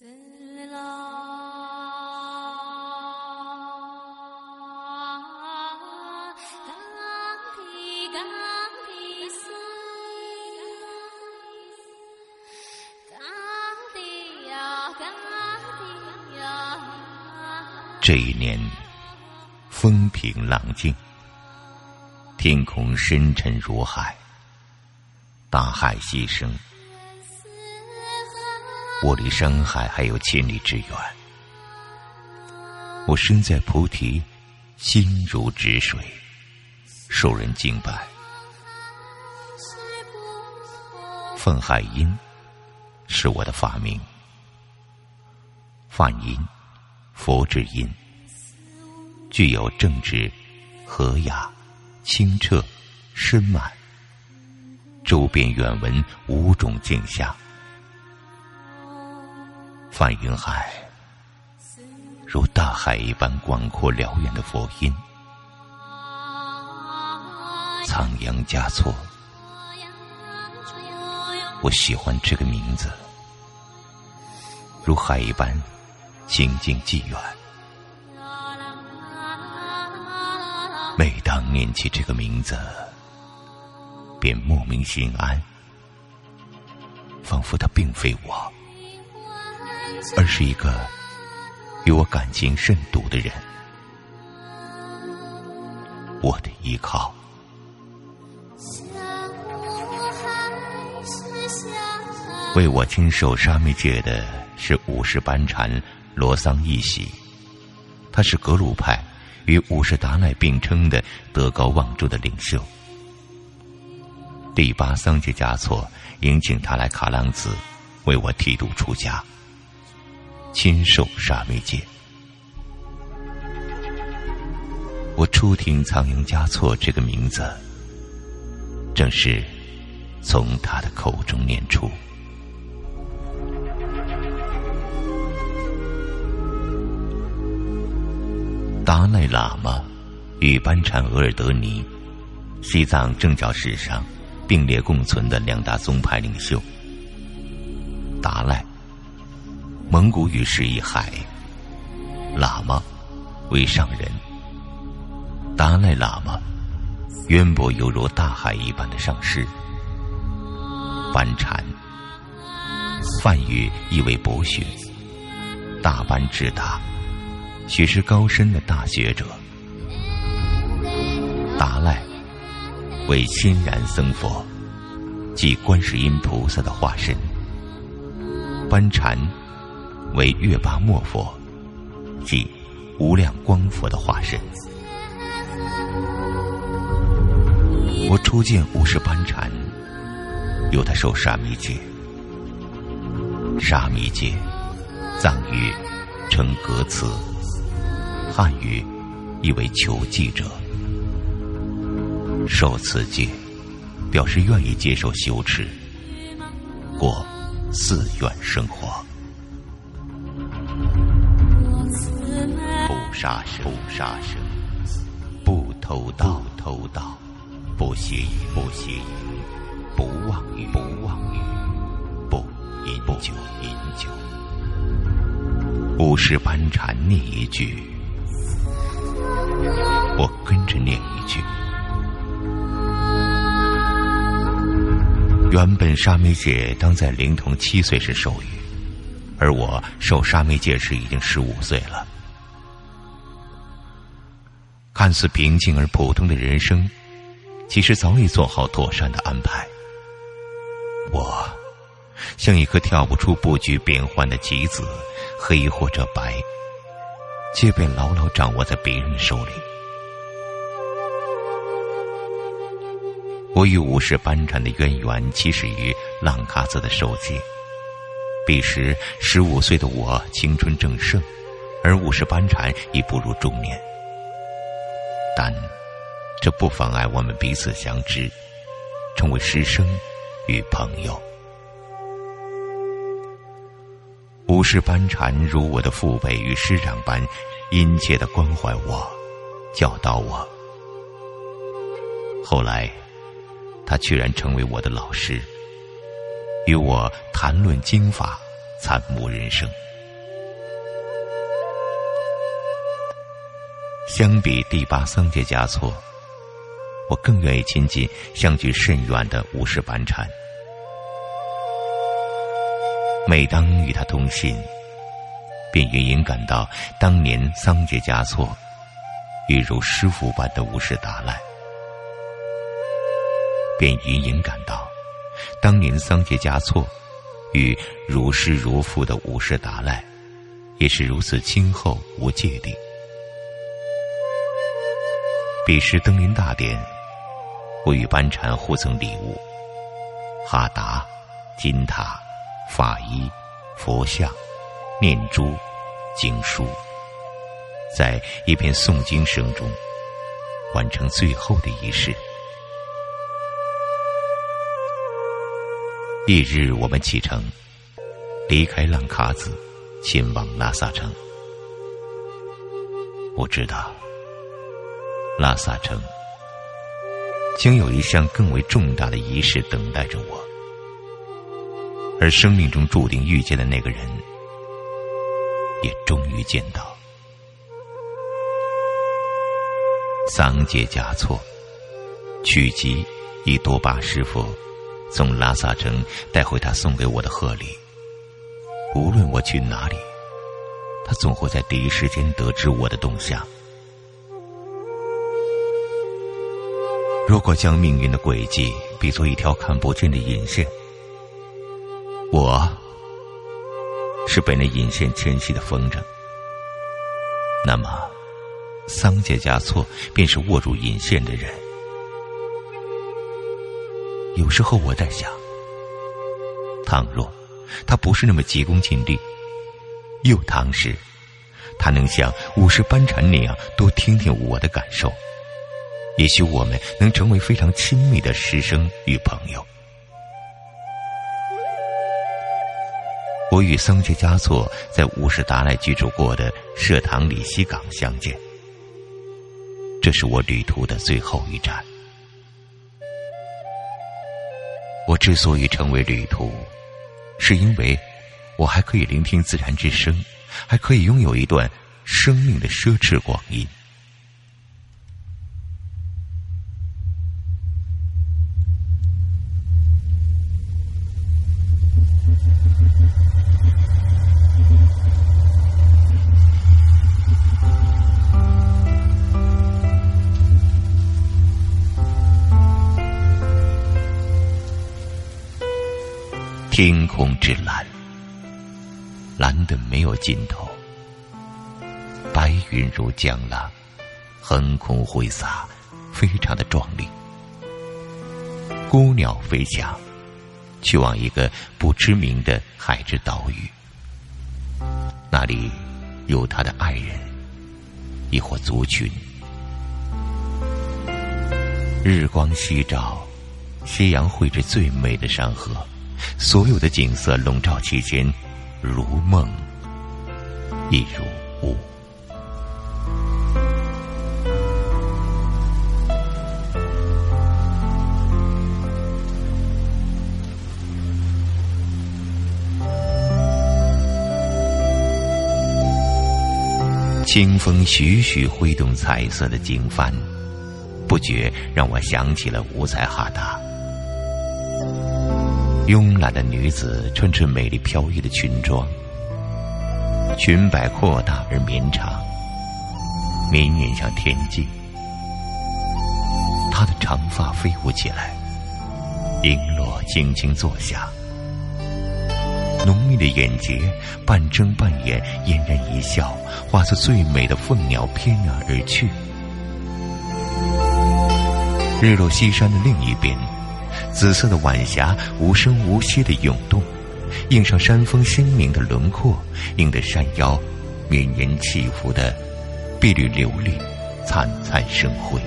这一年，风平浪静，天空深沉如海，大海牺牲，我离山海还有千里之远。我身在菩提，心如止水，受人敬拜。奉海音是我的法名，梵音。佛之音，具有正直、和雅、清澈、深满，周边远闻五种景象。梵云海，如大海一般广阔辽远的佛音。仓央嘉措，我喜欢这个名字，如海一般。清净寂远，每当念起这个名字，便莫名心安，仿佛他并非我，而是一个与我感情甚笃的人，我的依靠。为我亲手沙弥戒的是五世班禅。罗桑一喜，他是格鲁派与五世达赖并称的德高望重的领袖。第八桑杰嘉措迎请他来卡朗子，为我剃度出家，亲受沙弥戒。我初听苍蝇嘉措这个名字，正是从他的口中念出。达赖喇嘛与班禅额尔德尼，西藏政教史上并列共存的两大宗派领袖。达赖，蒙古语释义海，喇嘛为上人。达赖喇嘛渊博犹如大海一般的上师。班禅，梵语意为博学，大班智达。学识高深的大学者，达赖为欣然僧佛，即观世音菩萨的化身；班禅为月巴莫佛，即无量光佛的化身。我初见五世班禅，由他受沙弥戒，沙弥戒藏语称格词。汉语意为求记者，受此戒，表示愿意接受修持，过寺院生活。杀生，不杀生，不偷盗，偷盗，不邪淫，不邪淫，不妄语，不妄语，不饮酒，饮酒。五世班禅念一句。我跟着念一句。原本沙弥戒当在灵童七岁时授予，而我受沙弥戒时已经十五岁了。看似平静而普通的人生，其实早已做好妥善的安排。我像一颗跳不出布局变幻的棋子，黑或者白。皆被牢牢掌握在别人手里。我与武士班禅的渊源起始于浪卡子的手记。彼时十五岁的我青春正盛，而武士班禅已步入中年。但这不妨碍我们彼此相知，成为师生与朋友。五世班禅如我的父辈与师长般，殷切的关怀我，教导我。后来，他居然成为我的老师，与我谈论经法，参悟人生。相比第八桑杰嘉措，我更愿意亲近相距甚远的五世班禅。每当与他通信，便隐隐感到当年桑杰嘉措，与如师傅般的五世达赖；便隐隐感到，当年桑杰嘉措，与如师如父的五世达赖，也是如此亲厚无芥蒂。彼时登临大典，我与班禅互赠礼物：哈达、金塔、法衣、佛像、念珠、经书，在一片诵经声中，完成最后的仪式。翌日，我们启程，离开浪卡子，前往拉萨城。我知道。拉萨城将有一项更为重大的仪式等待着我，而生命中注定遇见的那个人，也终于见到。桑杰嘉措，曲吉以多巴师傅从拉萨城带回他送给我的贺礼。无论我去哪里，他总会在第一时间得知我的动向。如果将命运的轨迹比作一条看不见的引线，我是被那引线牵系的风筝，那么桑杰嘉措便是握住引线的人。有时候我在想，倘若他不是那么急功近利，又倘时他能像五十班禅那样多听听我的感受。也许我们能成为非常亲密的师生与朋友。我与桑杰嘉措在乌什达赖居住过的舍唐里西港相见，这是我旅途的最后一站。我之所以成为旅途，是因为我还可以聆听自然之声，还可以拥有一段生命的奢侈光阴。天空之蓝，蓝的没有尽头。白云如江浪，横空挥洒，非常的壮丽。孤鸟飞翔，去往一个不知名的海之岛屿。那里有他的爱人，亦或族群。日光夕照，夕阳绘制最美的山河。所有的景色笼罩其间，如梦，亦如雾。清风徐徐挥动彩色的经幡，不觉让我想起了五彩哈达。慵懒的女子穿着美丽飘逸的裙装，裙摆扩大而绵长，绵延向天际。她的长发飞舞起来，璎珞轻轻坐下，浓密的眼睫半睁半掩，嫣然一笑，化作最美的凤鸟翩然而去。日落西山的另一边。紫色的晚霞无声无息的涌动，映上山峰鲜明的轮廓，映得山腰绵延起伏的碧绿琉璃灿灿生辉，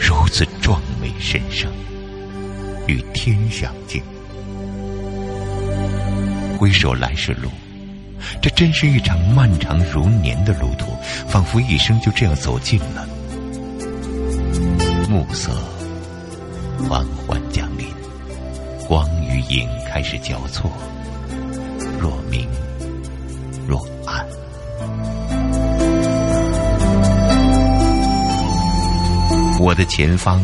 如此壮美神圣，与天相近。回首来时路，这真是一场漫长如年的路途，仿佛一生就这样走尽了。暮色缓缓降临光与影开始交错若明若暗。我的前方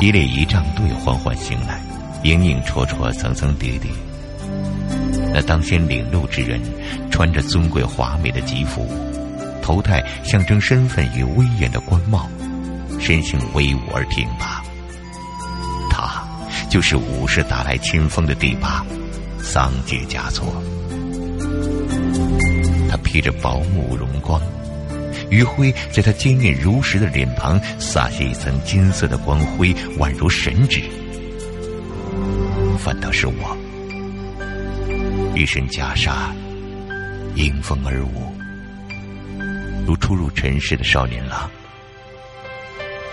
一列仪仗队缓缓行来影影绰绰层层叠叠。那当先领路之人穿着尊贵华美的吉服头戴象征身份与威严的官帽身形威武而挺拔。他就是武士打来清风的第八桑杰嘉措。他披着薄暮荣光，余晖在他坚硬如石的脸庞洒下一层金色的光辉，宛如神旨。反倒是我。一身袈裟，迎风而舞，如初入尘世的少年郎。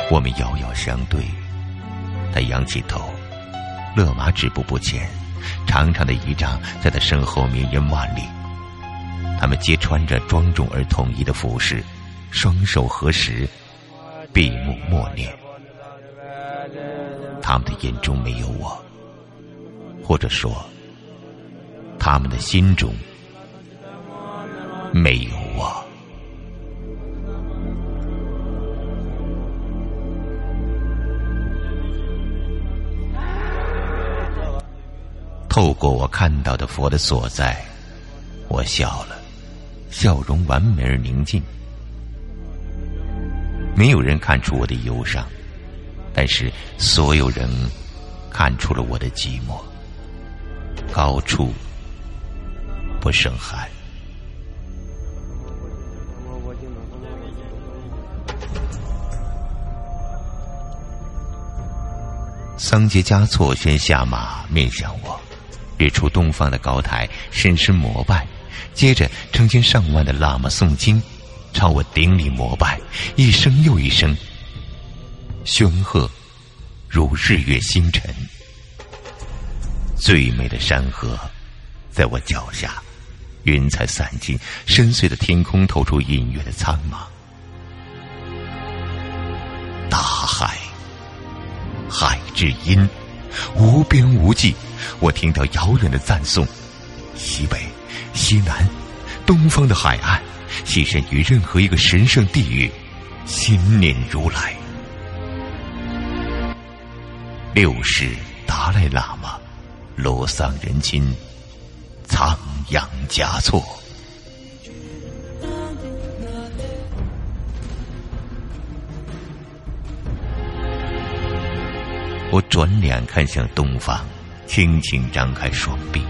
我们遥遥相对，他仰起头，勒马止步不前，长长的仪仗在他身后绵延万里。他们皆穿着庄重而统一的服饰，双手合十，闭目默念。他们的眼中没有我，或者说。他们的心中没有我。透过我看到的佛的所在，我笑了，笑容完美而宁静。没有人看出我的忧伤，但是所有人看出了我的寂寞。高处。不胜寒。桑杰嘉措先下马，面向我，日出东方的高台，深深膜拜，接着成千上万的喇嘛诵经，朝我顶礼膜拜，一声又一声，雄鹤如日月星辰，最美的山河在我脚下。云彩散尽，深邃的天空透出隐约的苍茫。大海，海之音，无边无际。我听到遥远的赞颂。西北、西南、东方的海岸，栖身于任何一个神圣地域，心念如来。六世达赖喇嘛，罗桑仁亲。仓央嘉措。我转脸看向东方，轻轻张开双臂，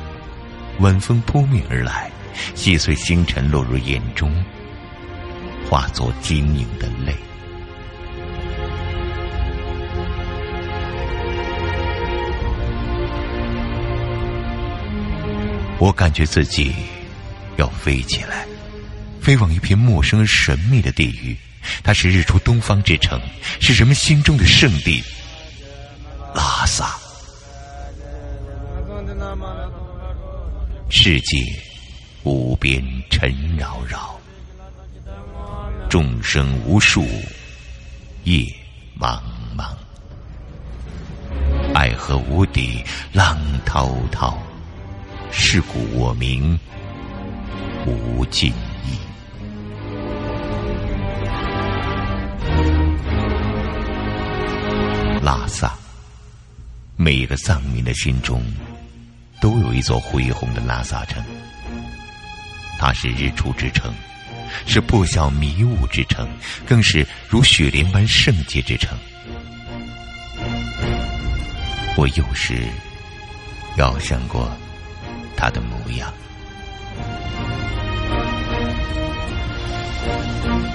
晚风扑面而来，细碎星辰落入眼中，化作晶莹的泪。我感觉自己要飞起来，飞往一片陌生而神秘的地域。它是日出东方之城，是人们心中的圣地——世界无边尘扰扰，众生无数夜茫茫，爱河无底浪滔滔。是故我名无尽意。拉萨，每个藏民的心中都有一座恢宏的拉萨城。它是日出之城，是破晓迷雾之城，更是如雪莲般圣洁之城。我有时遥想过。他的模样，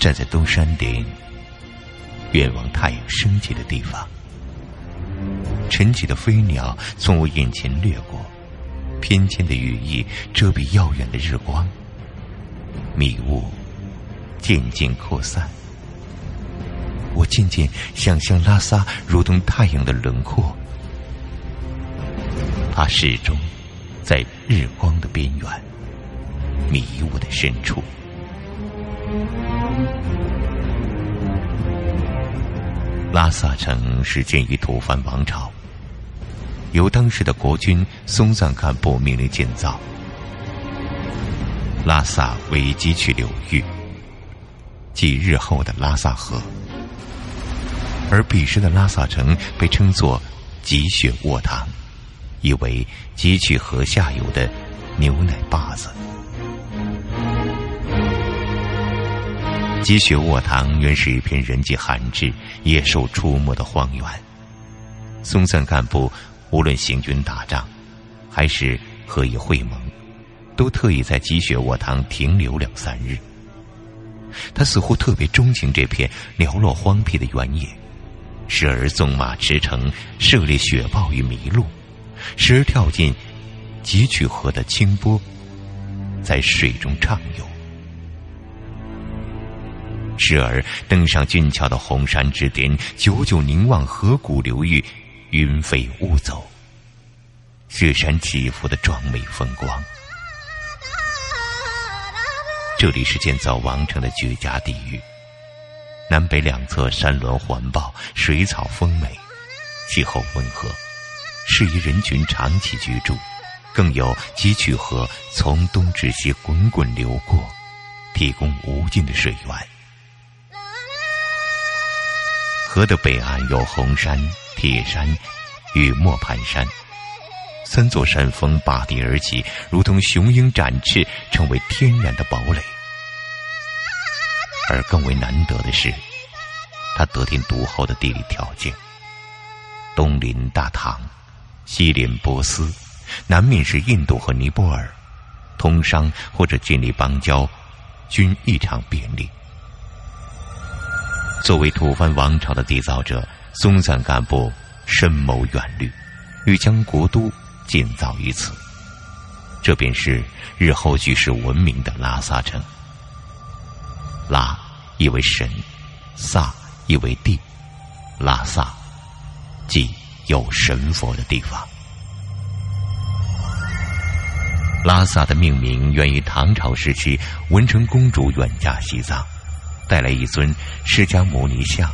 站在东山顶，远望太阳升起的地方，晨起的飞鸟从我眼前掠过，偏跹的羽翼遮蔽耀眼的日光，迷雾渐渐扩散，我渐渐想象拉萨如同太阳的轮廓，它始终。在日光的边缘，迷雾的深处，拉萨城是建于吐蕃王朝，由当时的国君松赞干布命令建造。拉萨为汲取流域，即日后的拉萨河，而彼时的拉萨城被称作积雪卧塘，意为汲取河下游的牛奶坝子。积雪卧塘原是一片人迹罕至、野兽出没的荒原。松赞干部无论行军打仗，还是何以会盟，都特意在积雪卧塘停留两三日。他似乎特别钟情这片寥落荒僻的原野，时而纵马驰骋，涉猎雪豹与麋鹿；时而跳进汲取河的清波，在水中畅游。时而登上俊俏的红山之巅，久久凝望河谷流域，云飞雾走，雪山起伏的壮美风光。这里是建造王城的绝佳地域，南北两侧山峦环抱，水草丰美，气候温和，适宜人群长期居住。更有汲取河从东至西滚滚流过，提供无尽的水源。河的北岸有红山、铁山与磨盘山，三座山峰拔地而起，如同雄鹰展翅，成为天然的堡垒。而更为难得的是，它得天独厚的地理条件：东临大唐，西临波斯，南面是印度和尼泊尔，通商或者建立邦交，均异常便利。作为吐蕃王朝的缔造者，松赞干布深谋远虑，欲将国都建造于此。这便是日后举世闻名的拉萨城。拉意为神，萨意为地，拉萨即有神佛的地方。拉萨的命名源于唐朝时期，文成公主远嫁西藏。带来一尊释迦牟尼像，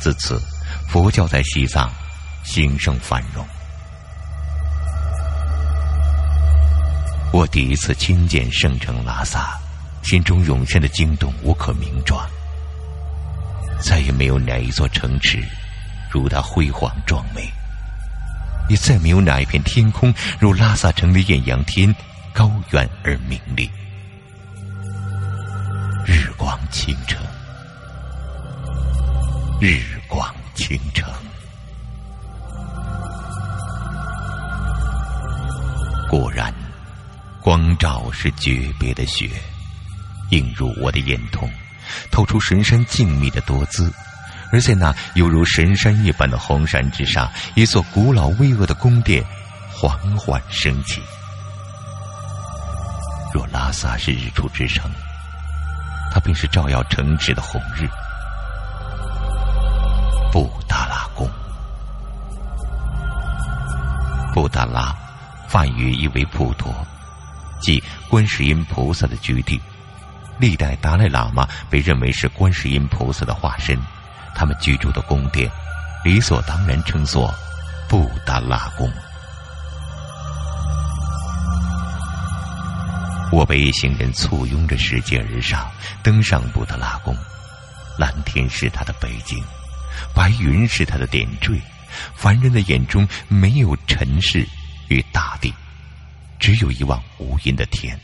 自此佛教在西藏兴盛繁荣。我第一次亲见圣城拉萨，心中涌现的惊动无可名状。再也没有哪一座城池如它辉煌壮美，也再没有哪一片天空如拉萨城的艳阳天高远而明丽。日光倾城，日光倾城。果然，光照是诀别的雪，映入我的眼瞳，透出神山静谧的多姿。而在那犹如神山一般的红山之上，一座古老巍峨的宫殿缓缓升起。若拉萨是日出之城。它便是照耀城池的红日。布达拉宫，布达拉，梵语意为普陀，即观世音菩萨的居地。历代达赖喇嘛被认为是观世音菩萨的化身，他们居住的宫殿，理所当然称作布达拉宫。我被一行人簇拥着拾阶而上，登上布达拉宫。蓝天是他的背景，白云是他的点缀。凡人的眼中没有尘世与大地，只有一望无垠的天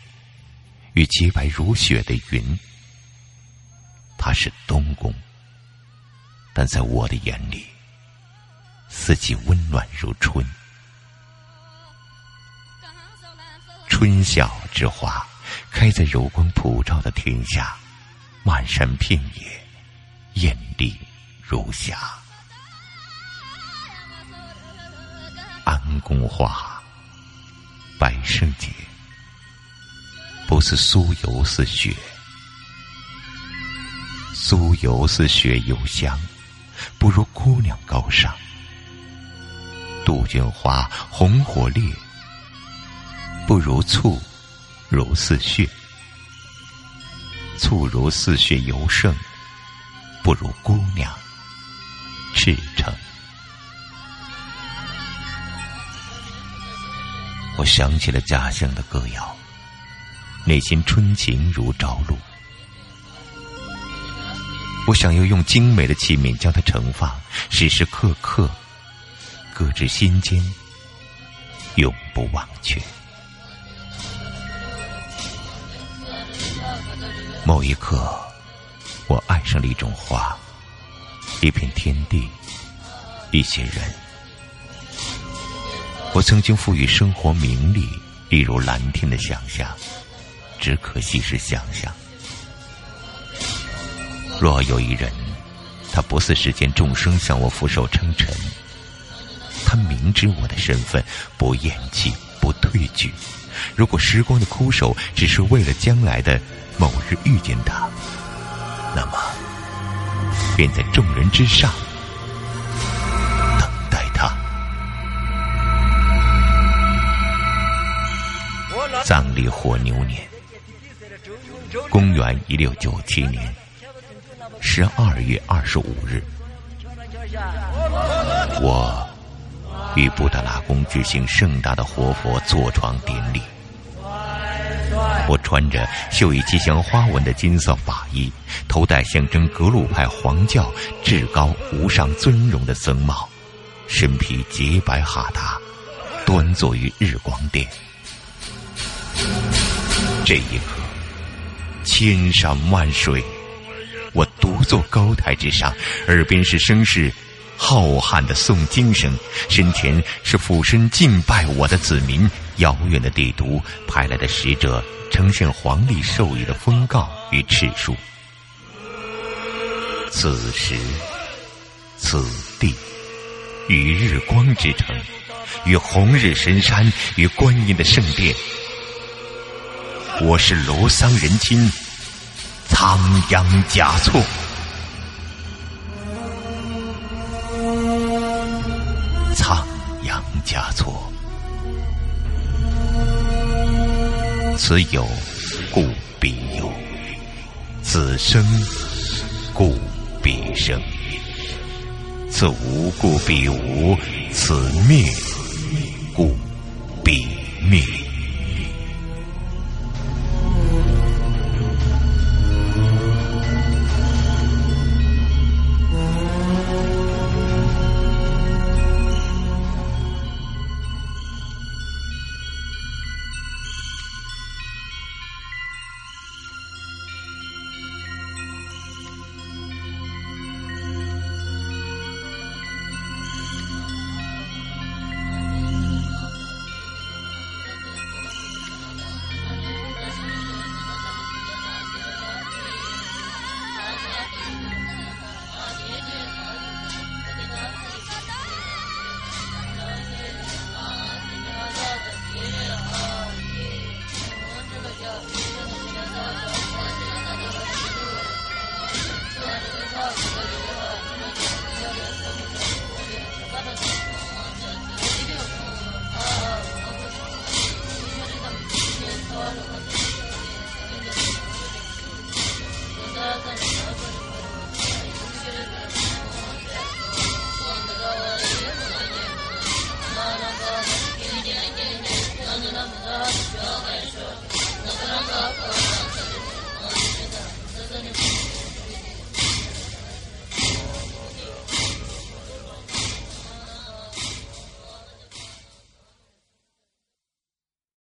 与洁白如雪的云。它是东宫，但在我的眼里，四季温暖如春。春晓之花，开在柔光普照的天下，漫山遍野，艳丽如霞。安宫花，百圣节，不似酥油似雪，酥油似雪油香，不如姑娘高尚。杜鹃花，红火烈。不如醋，如似血；醋如似血尤胜，不如姑娘赤诚。我想起了家乡的歌谣，内心春情如朝露。我想要用精美的器皿将它盛放，时时刻刻搁置心间，永不忘却。某一刻，我爱上了一种花，一片天地，一些人。我曾经赋予生活名利，一如蓝天的想象，只可惜是想象。若有一人，他不似世间众生向我俯首称臣，他明知我的身份，不厌弃，不退居。如果时光的枯守只是为了将来的某日遇见他，那么便在众人之上等待他。藏历火牛年，公元一六九七年十二月二十五日，我。与布达拉宫举行盛大的活佛坐床典礼。我穿着绣以吉祥花纹的金色法衣，头戴象征格鲁派黄教至高无上尊荣的僧帽，身披洁白哈达，端坐于日光殿。这一刻，千山万水，我独坐高台之上，耳边是声势。浩瀚的诵经声，身前是俯身敬拜我的子民，遥远的帝都派来的使者，呈现皇帝授予的封告与敕书。此时，此地，与日光之城，与红日神山，与观音的圣殿，我是罗桑人亲，仓央嘉措。此有故必有此生故必生。此无故必无此灭故必灭。